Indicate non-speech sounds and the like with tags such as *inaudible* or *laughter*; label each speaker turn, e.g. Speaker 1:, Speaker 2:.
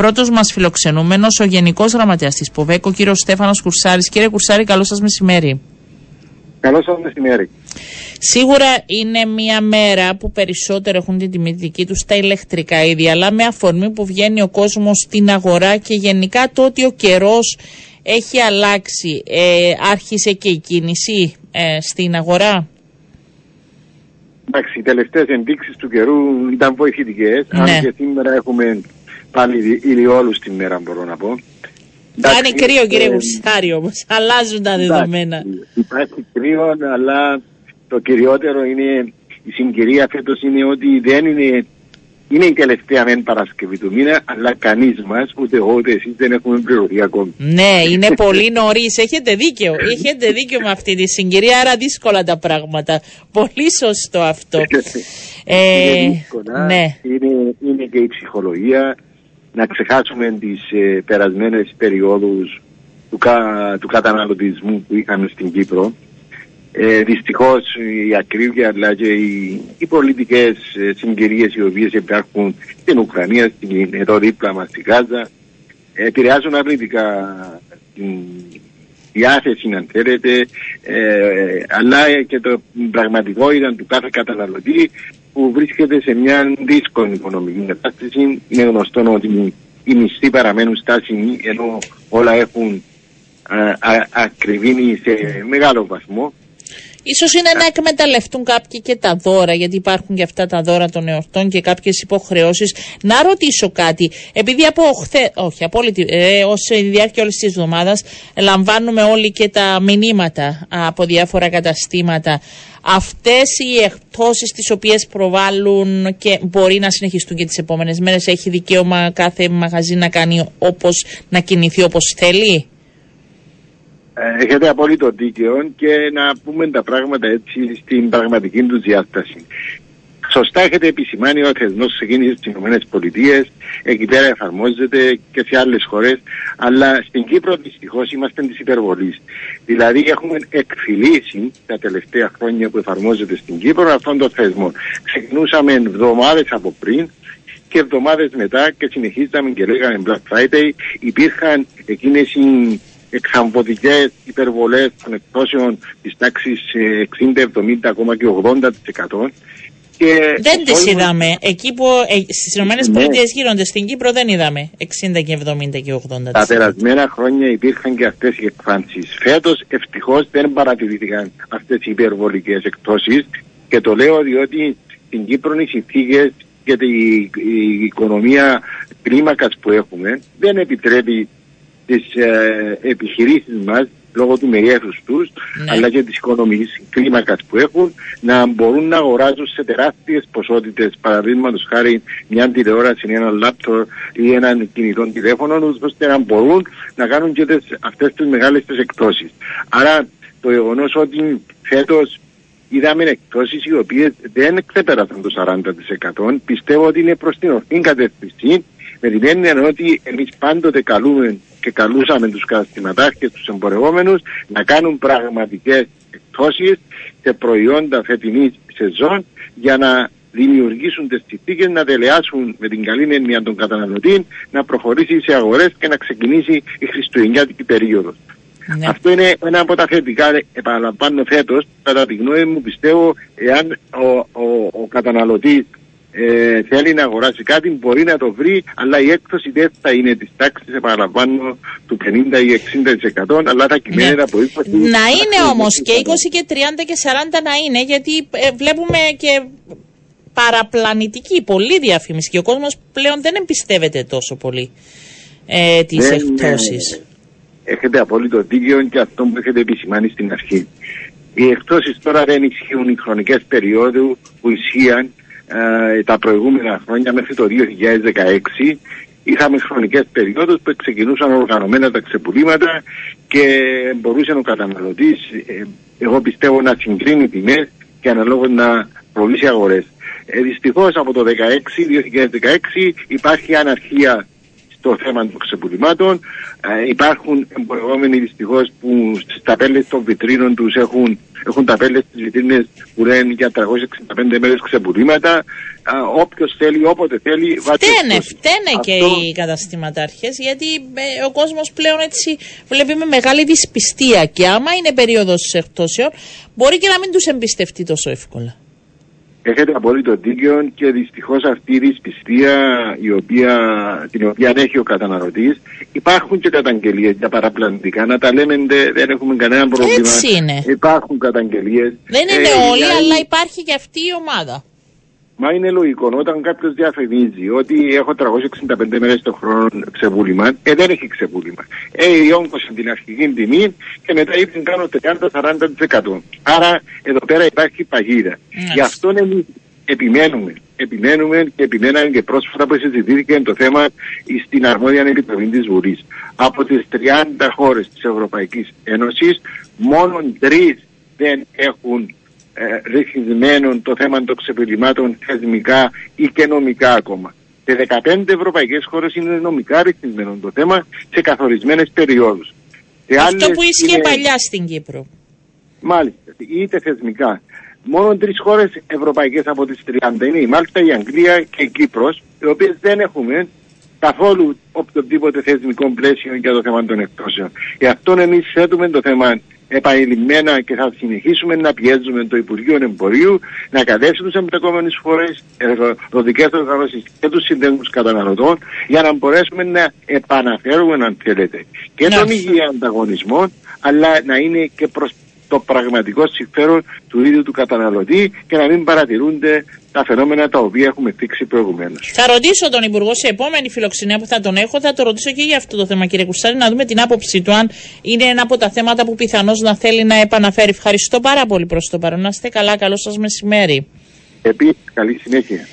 Speaker 1: Πρώτος μας φιλοξενούμενος, ο Γενικός Γραμματέας της ΠΟΒΕΚ, ο κύριος Στέφανος Κουρσάρης. Κύριε Κουρσάρη, καλό σας μεσημέρι.
Speaker 2: Καλό σας μεσημέρι.
Speaker 1: Σίγουρα είναι μια μέρα που περισσότερο έχουν την τιμητική τους στα ηλεκτρικά ίδια, αλλά με αφορμή που βγαίνει ο κόσμος στην αγορά και γενικά το ότι ο καιρός έχει αλλάξει. Ε, άρχισε και η κίνηση ε, στην αγορά.
Speaker 2: Εντάξει, οι τελευταίες ενδείξεις του καιρού ήταν βοηθητικές.
Speaker 1: Ναι.
Speaker 2: Αν και σήμερα έχουμε πάλι ηλιόλου την μέρα, μπορώ να πω.
Speaker 1: Θα είναι κρύο, κύριε
Speaker 2: ε,
Speaker 1: Γουρσάρη, όμως. Αλλάζουν τα δεδομένα.
Speaker 2: εντάξει, Υπάρχει κρύο, αλλά το κυριότερο είναι η συγκυρία φέτος είναι ότι δεν είναι. Είναι η τελευταία μεν Παρασκευή του μήνα, αλλά κανείς μας, ούτε εγώ ούτε εσείς, δεν έχουμε πληρωθεί ακόμη.
Speaker 1: Ναι, είναι πολύ νωρίς. Έχετε δίκιο. Έχετε δίκιο με αυτή τη συγκυρία, άρα δύσκολα τα πράγματα. Πολύ σωστό αυτό. *laughs* Ε,
Speaker 2: είναι δύσκολα.
Speaker 1: ναι.
Speaker 2: Είναι, είναι και η ψυχολογία να ξεχάσουμε τις ε, περασμένες περιόδους του, κα, του καταναλωτισμού που είχαμε στην Κύπρο. Ε, δυστυχώς η ακρίβεια αλλά και οι, οι πολιτικές ε, συγκυρίες οι οποίες υπάρχουν στην Ουκρανία, στην, εδώ δίπλα μας στη Γάζα ε, επηρεάζουν αρνητικά την διάθεση αν θέλετε ε, αλλά και το πραγματικότητα του κάθε καταναλωτή που βρίσκεται σε μια δύσκολη οικονομική κατάσταση. Είναι γνωστό ότι οι μισθοί παραμένουν στάσιμοι ενώ όλα έχουν α, α, ακριβήνει σε μεγάλο βαθμό.
Speaker 1: Ίσως είναι να εκμεταλλευτούν κάποιοι και τα δώρα, γιατί υπάρχουν και αυτά τα δώρα των εορτών και κάποιες υποχρεώσεις. Να ρωτήσω κάτι, επειδή από χθε, όχι, από όλη τη, ε, ως η διάρκεια όλης της εβδομάδας λαμβάνουμε όλοι και τα μηνύματα από διάφορα καταστήματα. Αυτές οι εκτόσεις τις οποίες προβάλλουν και μπορεί να συνεχιστούν και τις επόμενες μέρες, έχει δικαίωμα κάθε μαγαζί να κάνει όπως, να κινηθεί όπως θέλει;
Speaker 2: Ε, Έχετε απόλυτο δίκαιο και να πούμε τα πράγματα έτσι στην πραγματική τους διάσταση. Σωστά έχετε επισημάνει ο θεσμός ξεκίνησε στι ΗΠΑ, εκεί πέρα εφαρμόζεται και σε άλλες χώρες, αλλά στην Κύπρο δυστυχώς είμαστε της υπερβολής. Δηλαδή έχουμε εκφυλίσει τα τελευταία χρόνια που εφαρμόζεται στην Κύπρο αυτόν τον θεσμό. Ξεκινούσαμε εβδομάδες από πριν και εβδομάδες μετά και συνεχίζαμε και λέγαμε Black Friday. Υπήρχαν εκείνες οι εξαμβωτικές υπερβολές των εκπτώσεων της τάξης ε, 60, 70, ακόμα και 80%. Και
Speaker 1: Δεν τις
Speaker 2: όλοι-
Speaker 1: είδαμε. Εκεί που ε, στις ΗΠΑ
Speaker 2: Ναι.
Speaker 1: γίνονται, στην Κύπρο δεν είδαμε 60 και 70 και 80.
Speaker 2: Τα περασμένα χρόνια υπήρχαν και αυτές οι εκφάνσεις. Φέτος ευτυχώς δεν παρατηρήθηκαν αυτές οι υπερβολικές εκτόσεις και το λέω διότι στην Κύπρο οι συνθήκες και η, η οικονομία κλίμακας που έχουμε δεν επιτρέπει τις ε, επιχειρήσεις μας λόγω του μεγέθους τους
Speaker 1: Ναι.
Speaker 2: αλλά και της οικονομικής κλίμακας που έχουν να μπορούν να αγοράζουν σε τεράστιες ποσότητες παραδείγματος χάρη μια τηλεόραση ή ένα λάπτοπ ή ένα κινητό τηλέφωνο ούτως ώστε να μπορούν να κάνουν και τις, αυτές τις μεγάλες τις εκτόσεις. Άρα το γεγονός ότι φέτος είδαμε εκτόσεις οι οποίες δεν ξεπέρασαν το 40% πιστεύω ότι είναι προς την ορθή κατεύθυνση με την έννοια ότι εμείς πάντοτε καλούμε και καλούσαμε τους καταστηματάρχες, τους εμπορευόμενους να κάνουν πραγματικές εκτόσεις σε προϊόντα φετινής σεζόν για να δημιουργήσουν τις συνθήκες να τελεάσουν με την καλή έννοια των καταναλωτή να προχωρήσει σε αγορές και να ξεκινήσει η χριστουγεννιάτικη περίοδος.
Speaker 1: Ναι.
Speaker 2: Αυτό είναι ένα από τα θετικά, επαναλαμβάνω φέτος. Κατά τη γνώμη μου, πιστεύω, εάν ο, ο, ο καταναλωτής ε, θέλει να αγοράσει κάτι, μπορεί να το βρει, αλλά η έκπτωση δεν θα είναι της τάξης, επαναλαμβάνω, του 50 ή 60%, αλλά θα κυμαίνεται
Speaker 1: Ναι.
Speaker 2: από 20%.
Speaker 1: Να είναι όμως και 20 και 30 και 40 να είναι, γιατί ε, βλέπουμε και παραπλανητική, πολύ διαφήμιση και ο κόσμος πλέον δεν εμπιστεύεται τόσο πολύ ε, τις
Speaker 2: Δεν,
Speaker 1: εκτόσεις.
Speaker 2: ε, Έχετε απόλυτο δίκαιο και αυτό που έχετε επισημάνει στην αρχή. Οι εκτόσεις τώρα δεν ισχύουν οι χρονικές περίοδου που ισχύαν ε, τα προηγούμενα χρόνια μέχρι το 2016. Είχαμε χρονικές περιόδους που ξεκινούσαν οργανωμένα τα ξεπουλήματα και μπορούσε ο καταναλωτής, ε, εγώ πιστεύω, να συγκρίνει τιμές και αναλόγως να προβεί αγορές. Ε, δυστυχώς από το 2016, 2016 υπάρχει αναρχία το θέμα των ξεπουλημάτων. Ε, υπάρχουν εμπορευόμενοι δυστυχώς που στι ταπέλε των βιτρίνων τους έχουν, έχουν ταπέλε στις βιτρίνες που λένε για 365 μέρες ξεπουλήματα. Ε, Όποιος θέλει, όποτε θέλει.
Speaker 1: Φταίνε, φταίνε και οι καταστηματάρχες, γιατί ε, ο κόσμος πλέον έτσι βλέπει με μεγάλη δυσπιστία. Και άμα είναι περίοδος εκτόσεων, μπορεί και να μην τους εμπιστευτεί τόσο εύκολα.
Speaker 2: Έχετε απόλυτο δίκιο και δυστυχώς αυτή η δυσπιστία η οποία, την οποία έχει ο καταναλωτής υπάρχουν και καταγγελίες για παραπλανητικά. Να τα λέμε δεν έχουμε κανένα πρόβλημα.
Speaker 1: Έτσι είναι.
Speaker 2: Υπάρχουν καταγγελίες.
Speaker 1: Δεν είναι ε, όλοι, αλλά υπάρχει και αυτή η ομάδα.
Speaker 2: Μα είναι λογικό όταν κάποιος διαφημίζει ότι έχω 365 μέρες το χρόνο ξεπούλημα, ε, δεν έχει ξεπούλημα. Ε, ιόγκωσε την αρχική τιμή και μετά είπε κάνω 30-40%. Άρα εδώ πέρα υπάρχει παγίδα. Yes. Γι' αυτό εμεί επιμένουμε. Επιμένουμε και επιμέναμε και πρόσφατα που συζητήθηκε το θέμα στην αρμόδια επιτροπή της Βουλής. Από τις 30 χώρες της Ευρωπαϊκής Ένωσης, μόνο τρεις δεν έχουν ε, ρυθμισμένων το θέμα των ξεπλημάτων θεσμικά ή και νομικά ακόμα. Σε 15 ευρωπαϊκές χώρες είναι νομικά ρυθμισμένο το θέμα σε καθορισμένες περιόδους.
Speaker 1: Αυτό που ίσχυε είναι... παλιά στην Κύπρο.
Speaker 2: Μάλιστα, είτε θεσμικά. Μόνο τρεις χώρες ευρωπαϊκές από τις 30 είναι η Μάλτα, η Αγγλία και η Κύπρος, οι οποίες δεν έχουμε καθόλου οποιοδήποτε θεσμικό πλαίσιο για το θέμα των εκτόσεων. Γι' αυτό εμείς θέτουμε το θέμα επανειλημμένα και θα συνεχίσουμε να πιέζουμε το Υπουργείο Εμπορίου να καλέσει τους εμπλεκόμενους φορέ, εργοδοτικέ οργανώσεις και τους συνδέσμου καταναλωτών για να μπορέσουμε να επαναφέρουμε, αν θέλετε, και τον υγιή ανταγωνισμό, αλλά να είναι και προς το πραγματικό συμφέρον του ίδιου του καταναλωτή και να μην παρατηρούνται τα φαινόμενα τα οποία έχουμε θίξει προηγουμένως.
Speaker 1: Θα ρωτήσω τον Υπουργό σε επόμενη φιλοξενία που θα τον έχω, θα το ρωτήσω και για αυτό το θέμα, κύριε Κουρσάρη, να δούμε την άποψή του, αν είναι ένα από τα θέματα που πιθανώς να θέλει να επαναφέρει. Ευχαριστώ πάρα πολύ προς το παρόν. Να είστε καλά, καλό σας μεσημέρι.
Speaker 2: Επίσης, καλή συνέχεια.